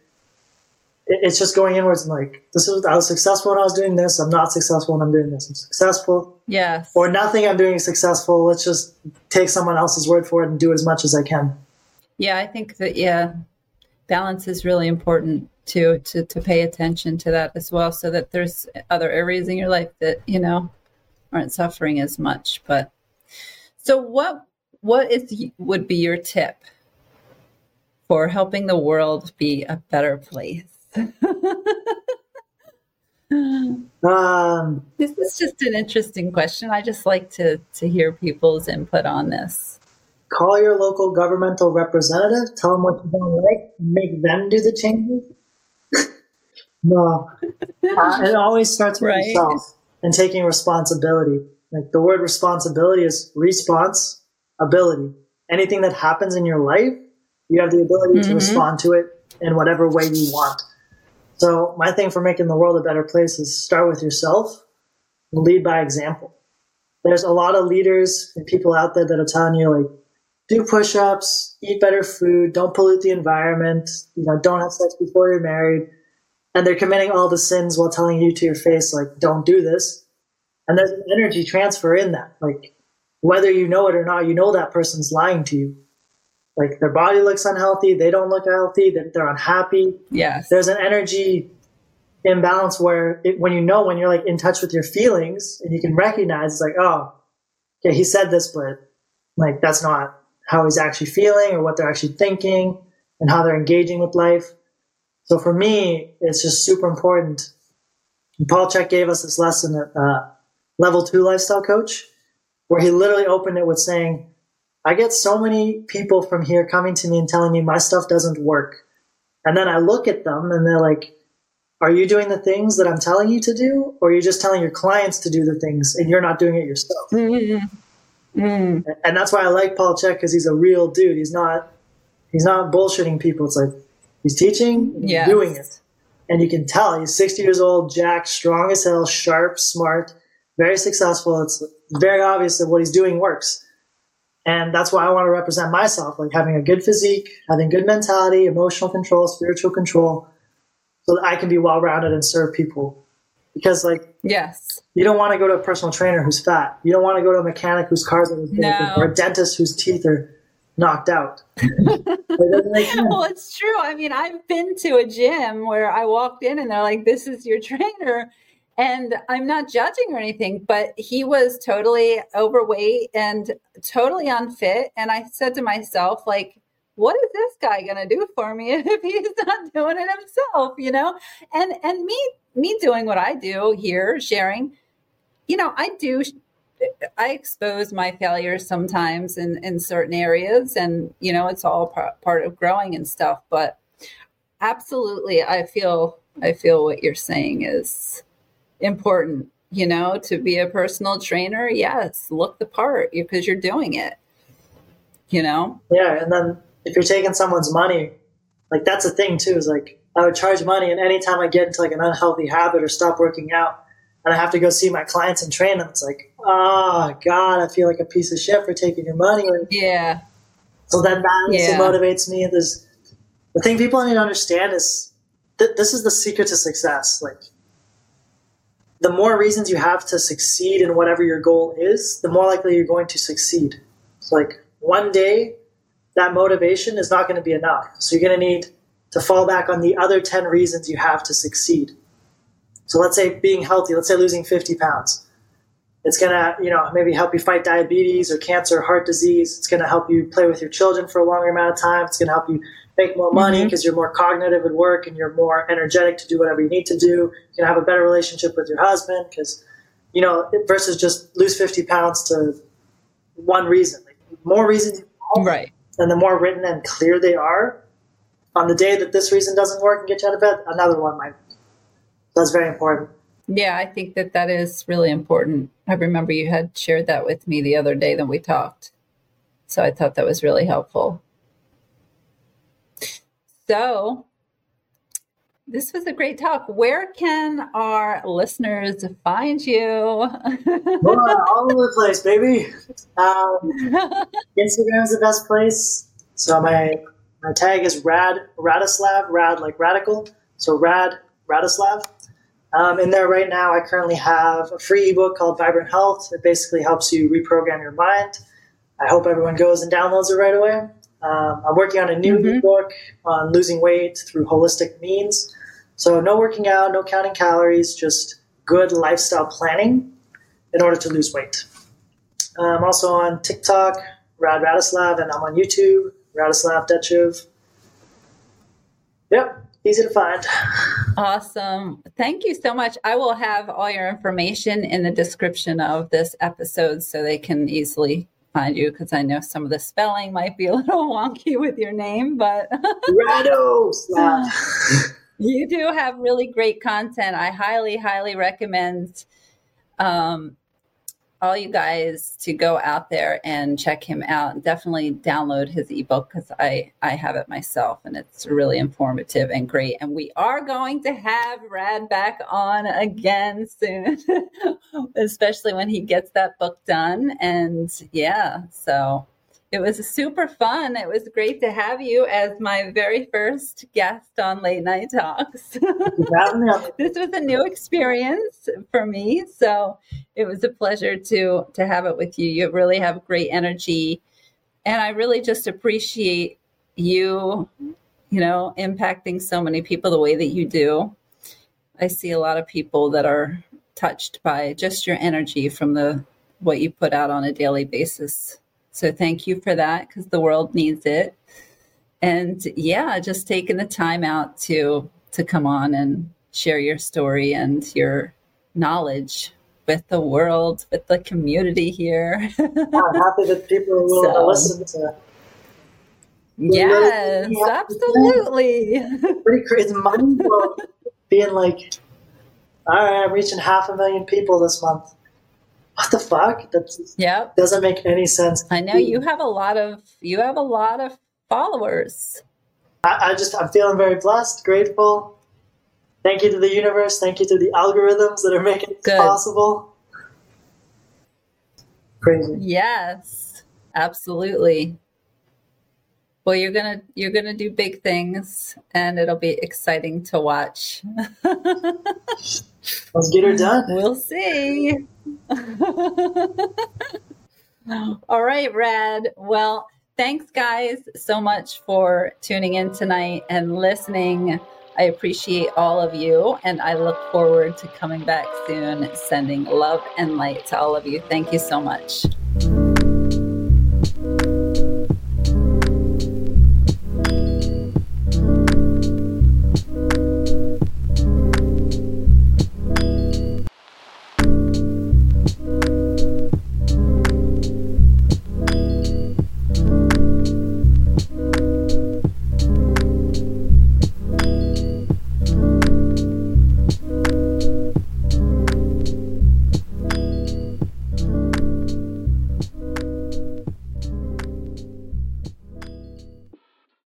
It- It's just going inwards and like, this is, I was successful when I was doing this. I'm not successful when I'm doing this. I'm successful yes. or nothing I'm doing is successful. Let's just take someone else's word for it and do as much as I can. Yeah, I think that yeah, balance is really important to to to pay attention to that as well, so that there's other areas in your life that you know aren't suffering as much. But so what what is would be your tip for helping the world be a better place? (laughs) Um, this is just an interesting question. I just like to to hear people's input on this. call your local governmental representative, tell them what you don't like, make them do the changes. (laughs) no, uh, it always starts with Right. yourself and taking responsibility. Like the word responsibility is response ability. Anything that happens in your life, you have the ability to Mhm. respond to it in whatever way you want. So my thing for making the world a better place is start with yourself lead by example. There's a lot of leaders and people out there that are telling you like, do push-ups, eat better food, don't pollute the environment, you know, don't have sex before you're married. And they're committing all the sins while telling you to your face, like, don't do this. And there's an energy transfer in that. Like, whether you know it or not, you know that person's lying to you. Like, their body looks unhealthy, they don't look healthy, they're, they're unhappy. Yes. There's an energy imbalance where it, when you know, when you're like in touch with your feelings and you can recognize, it's like, oh, okay, he said this, but like, that's not how he's actually feeling or what they're actually thinking and how they're engaging with life. So for me, it's just super important. And Paul Chek gave us this lesson at uh, level two lifestyle coach. where he literally opened it with saying, I get so many people from here coming to me and telling me my stuff doesn't work. And then I look at them and they're like, Are you doing the things that I'm telling you to do? Or are you just telling your clients to do the things and you're not doing it yourself? Mm-hmm. Mm. And that's why I like Paul Chek because he's a real dude. He's not he's not bullshitting people. It's like he's teaching, yes. doing it. And you can tell he's 60 years old, jack, strong as hell, sharp, smart, very successful. It's very obvious that what he's doing works. And that's why I want to represent myself, like having a good physique, having good mentality, emotional control, spiritual control, so that I can be well rounded and serve people. Because, like, yes, you don't want to go to a personal trainer who's fat. You don't want to go to a mechanic whose car's are no. or a dentist whose teeth are knocked out. (laughs) well, it's true. I mean, I've been to a gym where I walked in and they're like, "This is your trainer." And I'm not judging or anything, but he was totally overweight and totally unfit. And I said to myself, like, what is this guy going to do for me (laughs) if he's not doing it himself, you know? And and me me doing what I do here, sharing, you know, I do I expose my failures sometimes in in certain areas and you know, it's all part of growing and stuff, but absolutely I feel I feel what you're saying is important, you know, to be a personal trainer. Yes, look the part because you're doing it, you know? Yeah. And then if you're taking someone's money, like that's the thing too, is like I would charge money. And anytime I get into like an unhealthy habit or stop working out, and I have to go see my clients and train them, it's like, oh God, I feel like a piece of shit for taking your money. yeah. So then that yeah. motivates me. There's the thing people need to understand is th- this is the secret to success. Like the more reasons you have to succeed in whatever your goal is, the more likely you're going to succeed. So like one day, that motivation is not going to be enough. So you're going to need to fall back on the other 10 reasons you have to succeed. So let's say being healthy, let's say losing 50 pounds. It's going to, you know, maybe help you fight diabetes or cancer, heart disease. It's going to help you play with your children for a longer amount of time. It's going to help you make more money because mm-hmm. you're more cognitive at work and you're more energetic to do whatever you need to do. You can have a better relationship with your husband because, you know, versus just lose 50 pounds to one reason. Like, more reasons, right? And the more written and clear they are, on the day that this reason doesn't work and get you out of bed, another one might. That's very important. Yeah, I think that that is really important. I remember you had shared that with me the other day that we talked. So I thought that was really helpful. So, this was a great talk. Where can our listeners find you? (laughs) well, all over the place, baby. Um, (laughs) Instagram is the best place. So my my tag is rad radislav rad like radical. So rad radislav. Um, in there right now, I currently have a free ebook called Vibrant Health. It basically helps you reprogram your mind. I hope everyone goes and downloads it right away. Um, I'm working on a new mm-hmm. book on losing weight through holistic means. So, no working out, no counting calories, just good lifestyle planning in order to lose weight. I'm also on TikTok, Rad Radislav, and I'm on YouTube, Radislav Dechev. Yep, easy to find. Awesome. Thank you so much. I will have all your information in the description of this episode so they can easily find you because I know some of the spelling might be a (laughs) little wonky with your name, but (laughs) (laughs) you do have really great content. I highly, highly recommend um, all you guys to go out there and check him out. and Definitely download his ebook because I I have it myself and it's really informative and great. And we are going to have Rad back on again soon, (laughs) especially when he gets that book done. And yeah, so it was super fun. It was great to have you as my very first guest on Late Night Talks. (laughs) this was a new experience for me, so it was a pleasure to to have it with you. You really have great energy, and I really just appreciate you, you know, impacting so many people the way that you do. I see a lot of people that are touched by just your energy from the what you put out on a daily basis. So thank you for that because the world needs it. And yeah, just taking the time out to to come on and share your story and your knowledge with the world, with the community here. I'm happy that people (laughs) are willing so, listen to. Yes, absolutely. (laughs) Pretty crazy. Mind blowing being like, all right, I'm reaching half a million people this month. What the fuck? That yep. doesn't make any sense. I know you have a lot of you have a lot of followers. I, I just I'm feeling very blessed, grateful. Thank you to the universe. Thank you to the algorithms that are making it possible. Crazy. Yes, absolutely. Well, you're gonna you're gonna do big things, and it'll be exciting to watch. (laughs) Let's get her done. We'll see. (laughs) All right, Rad. Well, thanks, guys, so much for tuning in tonight and listening. I appreciate all of you, and I look forward to coming back soon, sending love and light to all of you. Thank you so much.